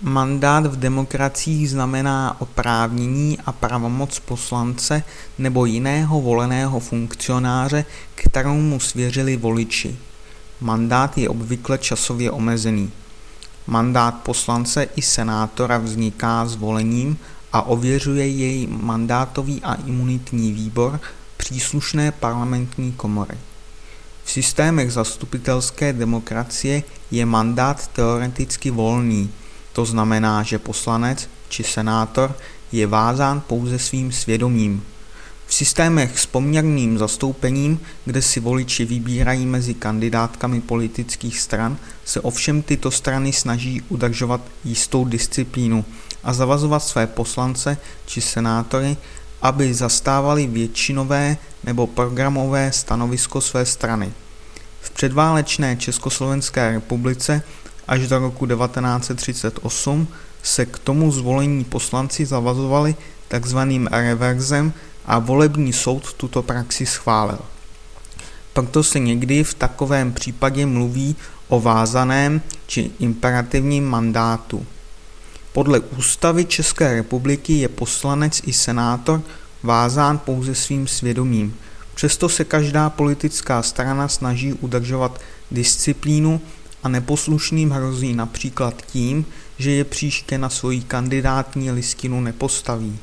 Mandát v demokraciích znamená oprávnění a pravomoc poslance nebo jiného voleného funkcionáře, kterou mu svěřili voliči. Mandát je obvykle časově omezený. Mandát poslance i senátora vzniká zvolením a ověřuje jej mandátový a imunitní výbor příslušné parlamentní komory. V systémech zastupitelské demokracie je mandát teoreticky volný, to znamená, že poslanec či senátor je vázán pouze svým svědomím. V systémech s poměrným zastoupením, kde si voliči vybírají mezi kandidátkami politických stran, se ovšem tyto strany snaží udržovat jistou disciplínu a zavazovat své poslance či senátory, aby zastávali většinové nebo programové stanovisko své strany. V předválečné Československé republice až do roku 1938 se k tomu zvolení poslanci zavazovali takzvaným reverzem a volební soud tuto praxi schválil. Proto se někdy v takovém případě mluví o vázaném či imperativním mandátu. Podle ústavy České republiky je poslanec i senátor vázán pouze svým svědomím. Přesto se každá politická strana snaží udržovat disciplínu a neposlušným hrozí například tím, že je příště na svoji kandidátní listinu nepostaví.